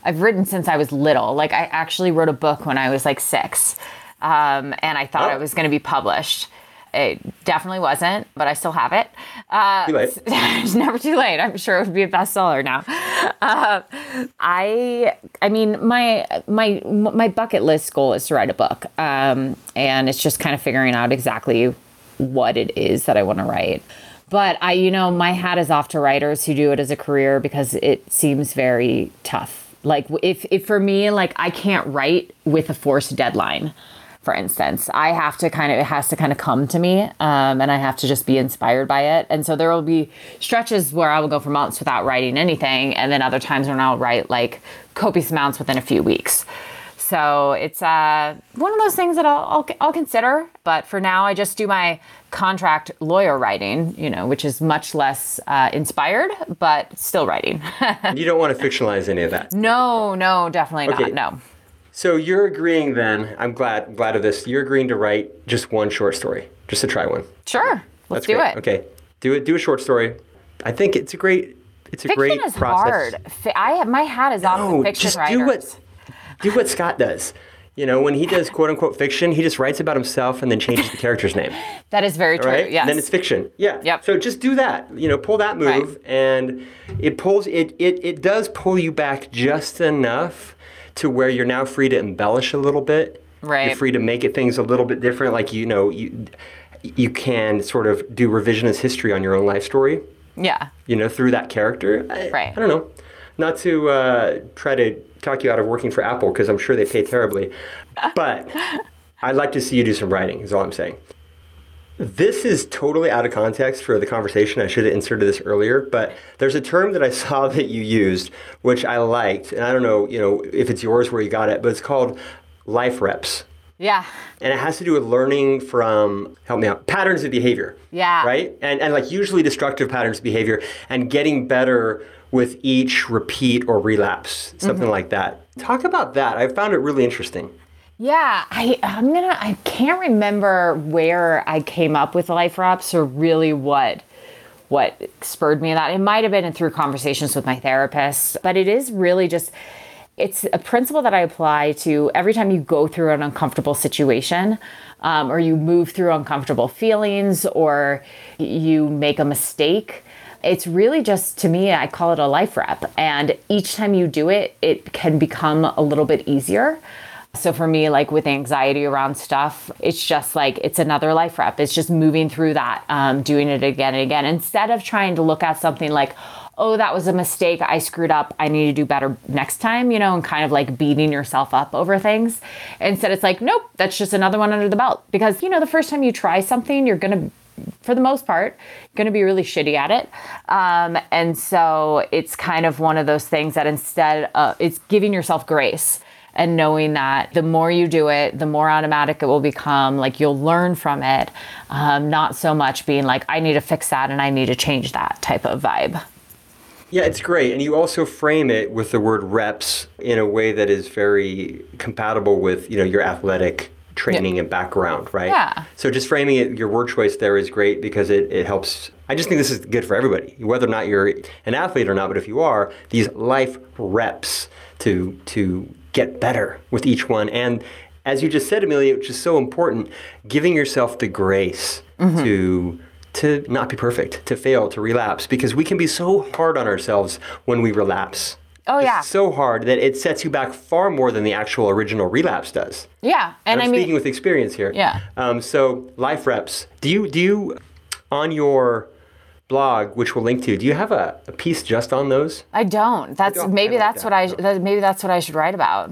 I've written since I was little. Like I actually wrote a book when I was like six, um, and I thought Oh. it was going to be published. It definitely wasn't, but I still have it. Uh, Too late. it's never too late. I'm sure it would be a bestseller now. Uh, I, I mean, my my my bucket list goal is to write a book, um, and it's just kind of figuring out exactly what it is that I want to write. But I, you know, my hat is off to writers who do it as a career because it seems very tough. Like if, if for me, like I can't write with a forced deadline for instance. I have to kind of it has to kind of come to me um, and i have to just be inspired by it. And so there will be stretches where i will go for months without writing anything and then other times when i'll write like copious amounts within a few weeks so it's uh, one of those things that I'll, I'll, I'll consider but for now i just do my contract lawyer writing you know which is much less uh, inspired but still writing you don't want to fictionalize any of that. no no definitely Okay. not no So you're agreeing then, I'm glad glad of this. You're agreeing to write just one short story, just to try one. sure let's That's do great. it Okay. Do it do a short story. I think it's a great it's a Fiction great is process. hard. I have, my hat is off No, fiction just writers. do what do what Scott does. You know, when he does quote unquote fiction, he just writes about himself and then changes the character's name. That is very true. Right? Yes. Then it's fiction. Yeah. Yep. So just do that. You know, pull that move and it pulls it, it it does pull you back just enough to where you're now free to embellish a little bit. Right. You're free to make it things a little bit different. Like you know, you you can sort of do revisionist history on your own life story. yeah. You know, through that character. I, Right. I don't know. Not to uh, try to talk you out of working for Apple because I'm sure they pay terribly, but I'd like to see you do some writing. Is all I'm saying. This is totally out of context for the conversation. I should have inserted this earlier, but there's a term that I saw that you used, which I liked, and I don't know, you know, if it's yours where you got it, but it's called life reps, Yeah. and it has to do with learning from help me out patterns of behavior. Yeah. Right, and and like usually destructive patterns of behavior, and getting better with each repeat or relapse, something Mm-hmm. like that. Talk about that. I found it really interesting. Yeah, I I'm gonna I can't remember where I came up with life reps or really what what spurred me that. It might have been through conversations with my therapist, but it is really just it's a principle that I apply to every time you go through an uncomfortable situation, um, or you move through uncomfortable feelings, or you make a mistake. It's really just to me, I call it a life rep. And each time you do it, it can become a little bit easier. So for me, like with anxiety around stuff, it's just like it's another life rep. It's just moving through that, um, doing it again and again, instead of trying to look at something like, oh, that was a mistake. I screwed up. I need to do better next time, you know, and kind of like beating yourself up over things. Instead, it's like, nope, that's just another one under the belt. Because, you know, the first time you try something, you're going to, for the most part, going to be really shitty at it. Um, and so it's kind of one of those things that instead, uh, it's giving yourself grace and knowing that the more you do it, the more automatic it will become. Like you'll learn from it, um, not so much being like, I need to fix that and I need to change that type of vibe. Yeah, it's great. And you also frame it with the word reps in a way that is very compatible with, you know, your athletic training and background, right? Yeah. So just framing it, your word choice there is great because it, it helps. I just think this is good for everybody, whether or not you're an athlete or not, but if you are, these life reps to to get better with each one. And as you just said, Amelia, which is so important, giving yourself the grace mm-hmm. to to not be perfect, to fail, to relapse, because we can be so hard on ourselves when we relapse. Oh, yeah. So hard that it sets you back far more than the actual original relapse does. Yeah. And I'm I mean, speaking with experience here. Yeah. Um, so life reps. Do you do you on your blog, which we'll link to, do you have a, a piece just on those? I don't. That's don't- maybe I like that's that, what I no. that, maybe that's what I should write about.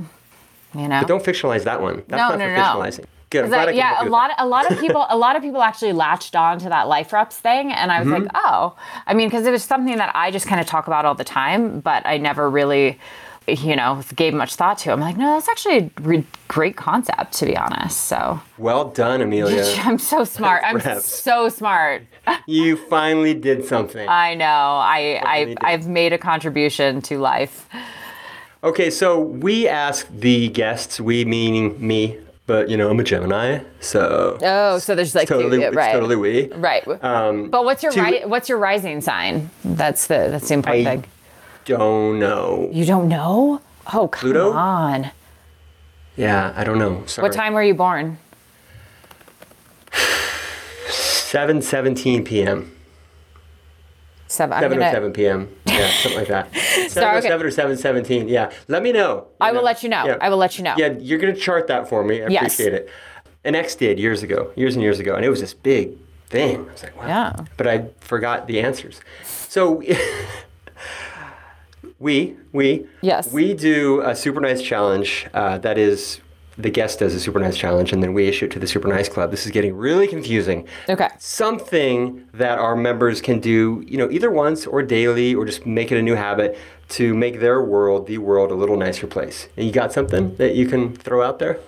You know? Don't fictionalize that one. That's No, not no, for no. fictionalizing. Good. I'm 'Cause glad I- I can yeah, a lot, a lot of people, a lot of people actually latched on to that life reps thing, and I was Mm-hmm. like, oh, I mean, because it was something that I just kind of talk about all the time, but I never really, you know, gave much thought to. I'm like, no, that's actually a re- great concept, to be honest. So. Well done, Amelia. I'm so smart. I'm Reps. so smart. you finally did something. I know. I, I. I've made a contribution to life. Okay, so we asked the guests, we meaning me, but you know, I'm a Gemini, so Oh, so there's like totally, it's right, totally we. right. Um, but what's your to- ri- what's your rising sign? That's the that's the important I thing. don't know. You don't know? Oh, come Pluto? on. Yeah, I don't know. Sorry. What time were you born? 7:17 p.m. Seven. 7 gonna, or 7 p.m. Yeah, something like that. 7 Sorry, or okay. 7 or 7:17. Yeah. Let me know. I will let you know. Yeah. I will let you know. Yeah, you're gonna chart that for me. I Yes. appreciate it. An ex did years ago, years and years ago, and it was this big thing. I was like, wow. Yeah. But I forgot the answers. So we we Yes. we do a super nice challenge uh, that is the guest does a super nice challenge and then we issue it to the super nice club. This is getting really confusing. Okay. something that our members can do you know either once or daily or just make it a new habit to make their world the world a little nicer place. And you got something that you can throw out there?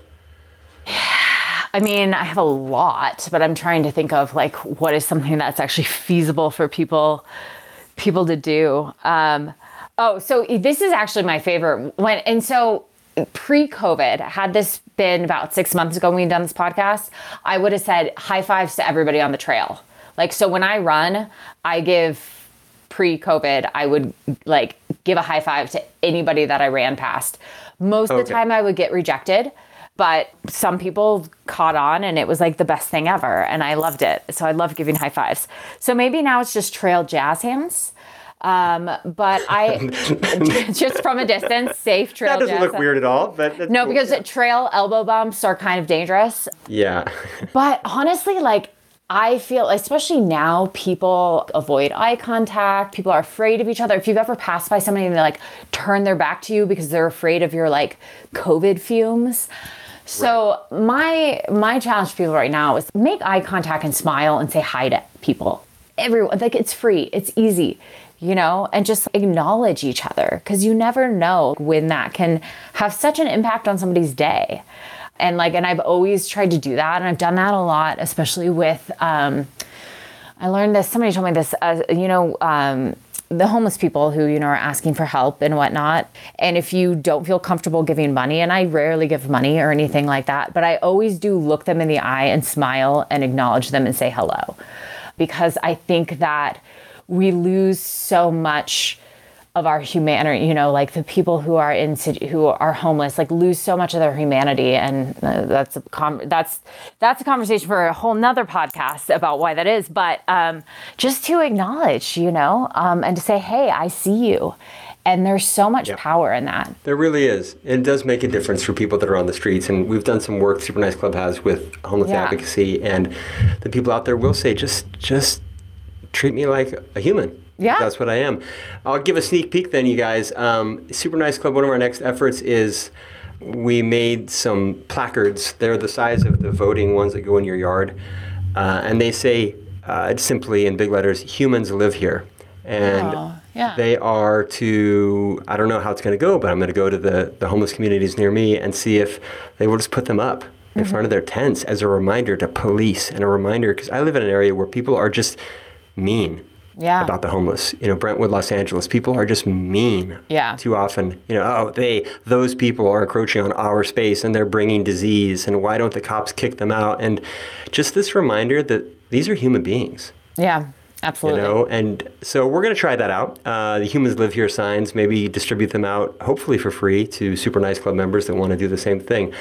I mean, I have a lot, but I'm trying to think of like what is something that's actually feasible for people people to do. Um, oh, so this is actually my favorite. When and so pre-COVID, had this been about six months ago when we'd done this podcast, I would have said high fives to everybody on the trail. Like so when I run, I give pre-COVID, I would like give a high five to anybody that I ran past. Most of the time I would get rejected, but some people caught on and it was like the best thing ever and I loved it. So I love giving high fives. So maybe now it's just trail jazz hands. Um, but I just from a distance, safe trail that doesn't look weird at all but that's No, cool. because trail elbow bumps are kind of dangerous. yeah But honestly, like I feel, especially now, people avoid eye contact. People are afraid of each other. If you've ever passed by somebody and they like turn their back to you because they're afraid of your like COVID fumes. So my my challenge to people right now is make eye contact and smile and say hi to people. Everyone, like it's free, it's easy, you know, and just acknowledge each other because you never know when that can have such an impact on somebody's day. And like and i've always tried to do that and i've done that a lot especially with um i learned this somebody told me this uh, you know um the homeless people who you know are asking for help and whatnot. And if you don't feel comfortable giving money and i rarely give money or anything like that but i always do look them in the eye and smile and acknowledge them and say hello. Because i think that we lose so much of our humanity, you know, like the people who are in who are homeless, like lose so much of their humanity, and uh, that's a com- that's that's a conversation for a whole nother podcast about why that is. But um, just to acknowledge, you know, um, and to say, hey, I see you, and there's so much Yep. power in that. There really is. It does make a difference for people that are on the streets. And we've done some work Super Nice Club has with homeless Yeah. advocacy. And the people out there will say, just just treat me like a human. Yeah. That's what I am. I'll give a sneak peek then, you guys. Um, Super Nice Club, one of our next efforts is we made some placards. They're the size of the voting ones that go in your yard. Uh, and they say uh, simply in big letters, humans live here. And Oh, yeah. they are to, I don't know how it's going to go, but I'm going to go to the, the homeless communities near me and see if they will just put them up in Mm-hmm. front of their tents as a reminder to police and a reminder, because I live in an area where people are just mean Yeah. about the homeless. You know, Brentwood, Los Angeles, people are just mean. Yeah. Too often, you know, oh, they, those people are encroaching on our space and they're bringing disease, and why don't the cops kick them out? And just this reminder that these are human beings Yeah, Absolutely. you know and so we're going to try that out uh, the humans live here signs maybe distribute them out hopefully for free to super nice club members that want to do the same thing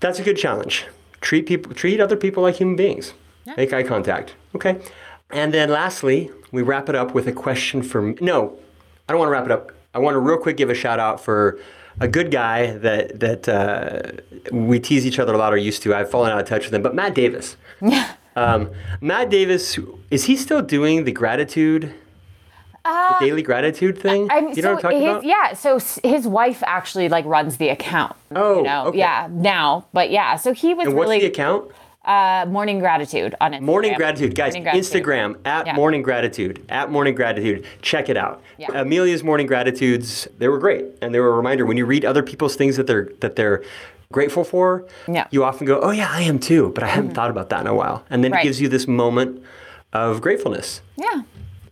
that's a good challenge treat people treat other people like human beings make eye contact okay and then lastly we wrap it up with a question from no i don't want to wrap it up i want to real quick give a shout out for a good guy that that uh, we tease each other a lot or used to i've fallen out of touch with him but matt davis um, Matt Davis, is he still doing the gratitude the daily gratitude thing. I'm, you know so what I'm talking his, about? Yeah, so his wife actually like runs the account. Oh, you know, okay. yeah, now, but yeah, so he was And what's really the account? Uh, morning gratitude on Instagram. Morning Gratitude, guys. Morning Gratitude. Instagram at Yeah. Morning Gratitude at Morning Gratitude. Check it out. Yeah. Amelia's Morning Gratitudes, they were great, and they were a reminder when you read other people's things that they're that they're grateful for. Yeah. Mm-hmm. You often go, "Oh yeah, I am too," but I haven't thought about that in a while, and then Right. it gives you this moment of gratefulness. Yeah.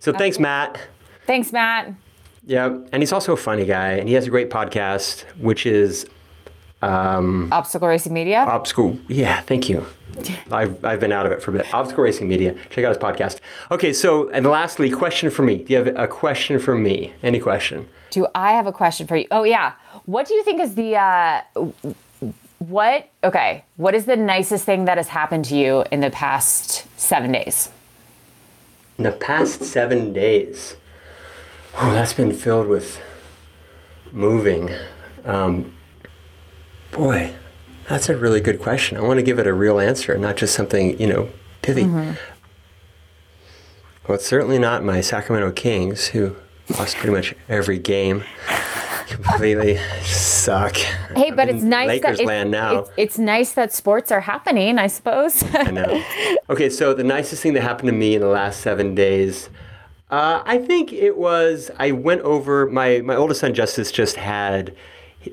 So thanks, Matt. Thanks, Matt. Yeah, and he's also a funny guy, and he has a great podcast, which is Um, Obstacle Racing Media. Obstacle. Yeah, thank you. I've, I've been out of it for a bit. Obstacle Racing Media. Check out his podcast. Okay, so, and lastly, question for me. Do you have a question for me? Any question? Do I have a question for you? Oh yeah. What do you think is the uh, what? Okay. What is the nicest thing that has happened to you in the past seven days? In the past seven days, oh, that's been filled with moving. Um, boy, that's a really good question. I want to give it a real answer, not just something, you know, pithy. Well, it's certainly not my Sacramento Kings, who lost pretty much every game. Completely suck. Hey, but it's nice Lakers that land it's, now. It's, it's nice that sports are happening. I suppose. I know. Okay, so the nicest thing that happened to me in the last seven days, uh, I think it was I went over my my oldest son Justice just had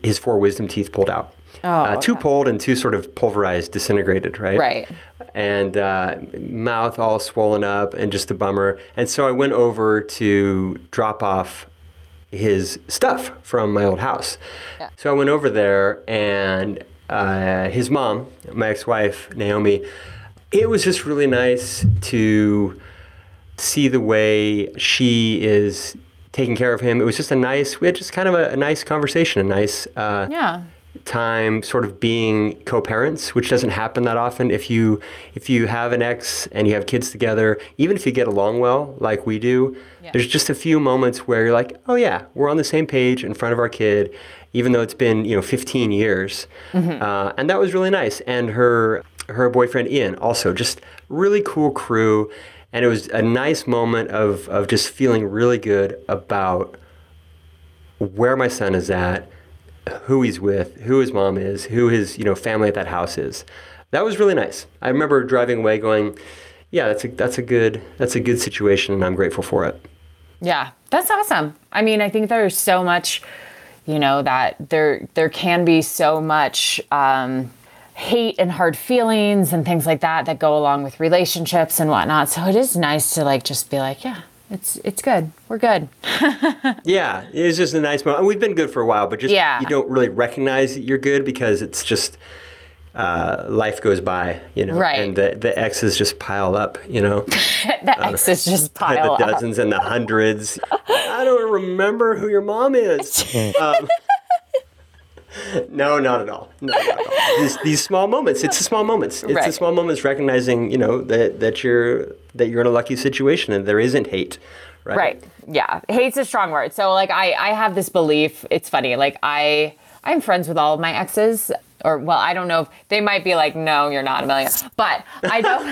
his four wisdom teeth pulled out. Uh, two pulled and two sort of pulverized, disintegrated, right? Right. And uh, mouth all swollen up and just a bummer. And so I went over to drop off his stuff from my old house. Yeah. So I went over there, and uh, his mom, my ex-wife Naomi, it was just really nice to see the way she is taking care of him. It was just a nice. We had just kind of a, a nice conversation, a nice. Uh, yeah. Time sort of being co-parents which doesn't happen that often. If you if you have an ex and you have kids together even if you get along well like we do Yeah. there's just a few moments where you're like oh yeah we're on the same page in front of our kid even though it's been you know 15 years. Uh, and that was really nice. And her her boyfriend ian also just really cool crew. And it was a nice moment of of just feeling really good about where my son is at, who he's with, who his mom is, who his you know family at that house is. That was really nice. I remember driving away going, "Yeah, that's a that's a good that's a good situation, and I'm grateful for it." Yeah, that's awesome. I mean, I think there's so much, you know, that there there can be so much um, hate and hard feelings and things like that that go along with relationships and whatnot. So it is nice to like just be like, yeah, it's it's good. We're good. Yeah, it's just a nice moment. We've been good for a while, but just Yeah. you don't really recognize that you're good because it's just uh, life goes by, you know, Right. and the the exes just pile up, you know. the exes just the pile up. The dozens and the hundreds. I don't remember who your mom is. Um, no, not at all. No, not at all. These, these small moments. It's the small moments. It's the small moments recognizing, you know, that that you're that you're in a lucky situation and there isn't hate. Right. Right. Yeah. Hate's a strong word. So like I I have this belief. It's funny. Like I I'm friends with all of my exes. Or well, I don't know if they might be like, no, you're not a Amelia. But I don't.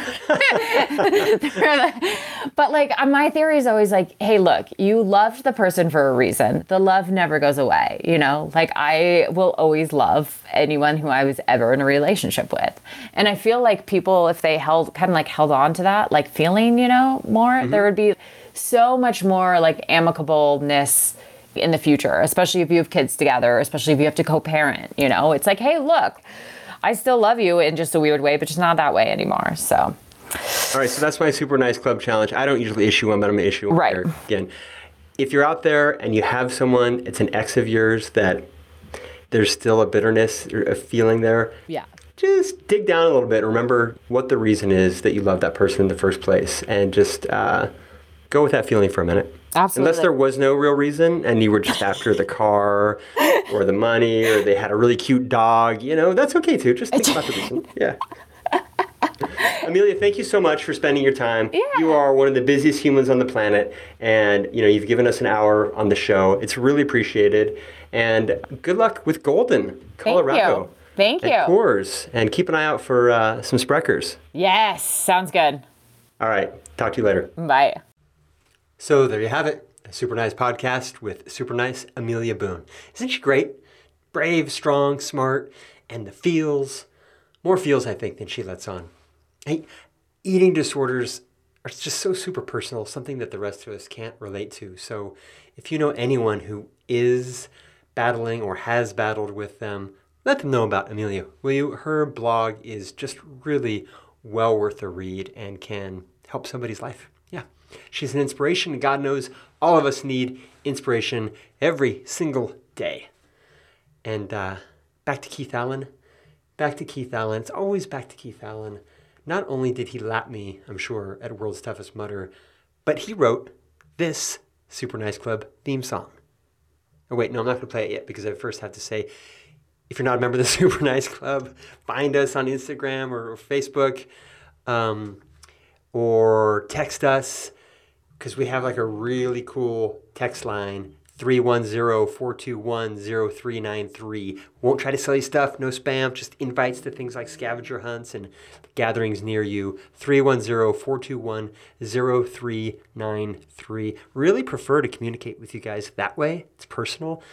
But like uh, my theory is always like, hey, look, you loved the person for a reason. The love never goes away. You know, like I will always love anyone who I was ever in a relationship with. And I feel like people, if they held kind of like held on to that, like feeling, you know, more, there would be so much more like amicableness in the future, especially if you have kids together, especially if you have to co-parent, you know, it's like, hey, look, I still love you in just a weird way, but just not that way anymore. So, All right, so that's my super nice club challenge. I don't usually issue one, but I'm gonna issue one Right. here again. If you're out there and you have someone, it's an ex of yours that there's still a bitterness or a feeling there. yeah. just dig down a little bit. Remember what the reason is that you love that person in the first place, and just uh, go with that feeling for a minute. Absolutely. Unless there was no real reason, and you were just after the car or the money, or they had a really cute dog, you know, that's okay too. Just think about the reason. Yeah. Amelia, thank you so much for spending your time. Yeah. You are one of the busiest humans on the planet, and you know you've given us an hour on the show. It's really appreciated, and good luck with Golden, Colorado. Thank and you. Coors, and keep an eye out for uh, some Sprechers. Yes. Sounds good. All right, talk to you later. Bye. So there you have it. a super nice podcast with super nice Amelia Boone. Isn't she great? Brave, strong, smart, and the feels. More feels, I think, than she lets on. Hey, eating disorders are just so super personal, something that the rest of us can't relate to. So if you know anyone who is battling or has battled with them, let them know about Amelia, will you? Her blog is just really well worth a read and can help somebody's life. She's an inspiration. God knows all of us need inspiration every single day. And uh, back to Keith Allen. Back to Keith Allen. It's always back to Keith Allen. Not only did he lap me, I'm sure, at World's Toughest Mudder, but he wrote this Super Nice Club theme song. Oh, wait, no, I'm not going to play it yet because I first have to say if you're not a member of the Super Nice Club, find us on Instagram or, Facebook um, or text us because we have like a really cool text line 310-421-0393 won't try to sell you stuff no spam just invites to things like scavenger hunts and gatherings near you. 310-421-0393 really prefer to communicate with you guys that way. It's personal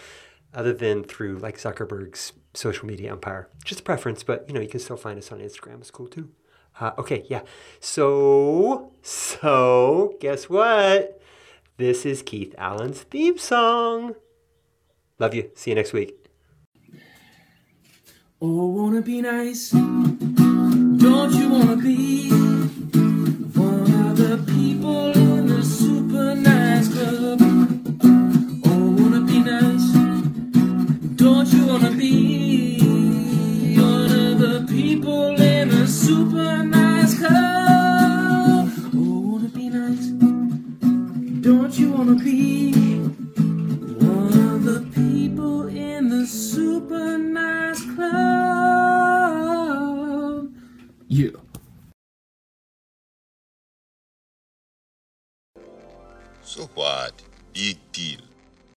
other than through like zuckerberg's social media empire. Just a preference but you know you can still find us on instagram. It's cool too uh, okay yeah so so guess what this is Keith Allen's theme song. Love you. See you next week. Oh, wanna be nice? Don't you wanna be one of the people Don't you wanna be one of the people in the super nice club? Yeah. So what? Big deal.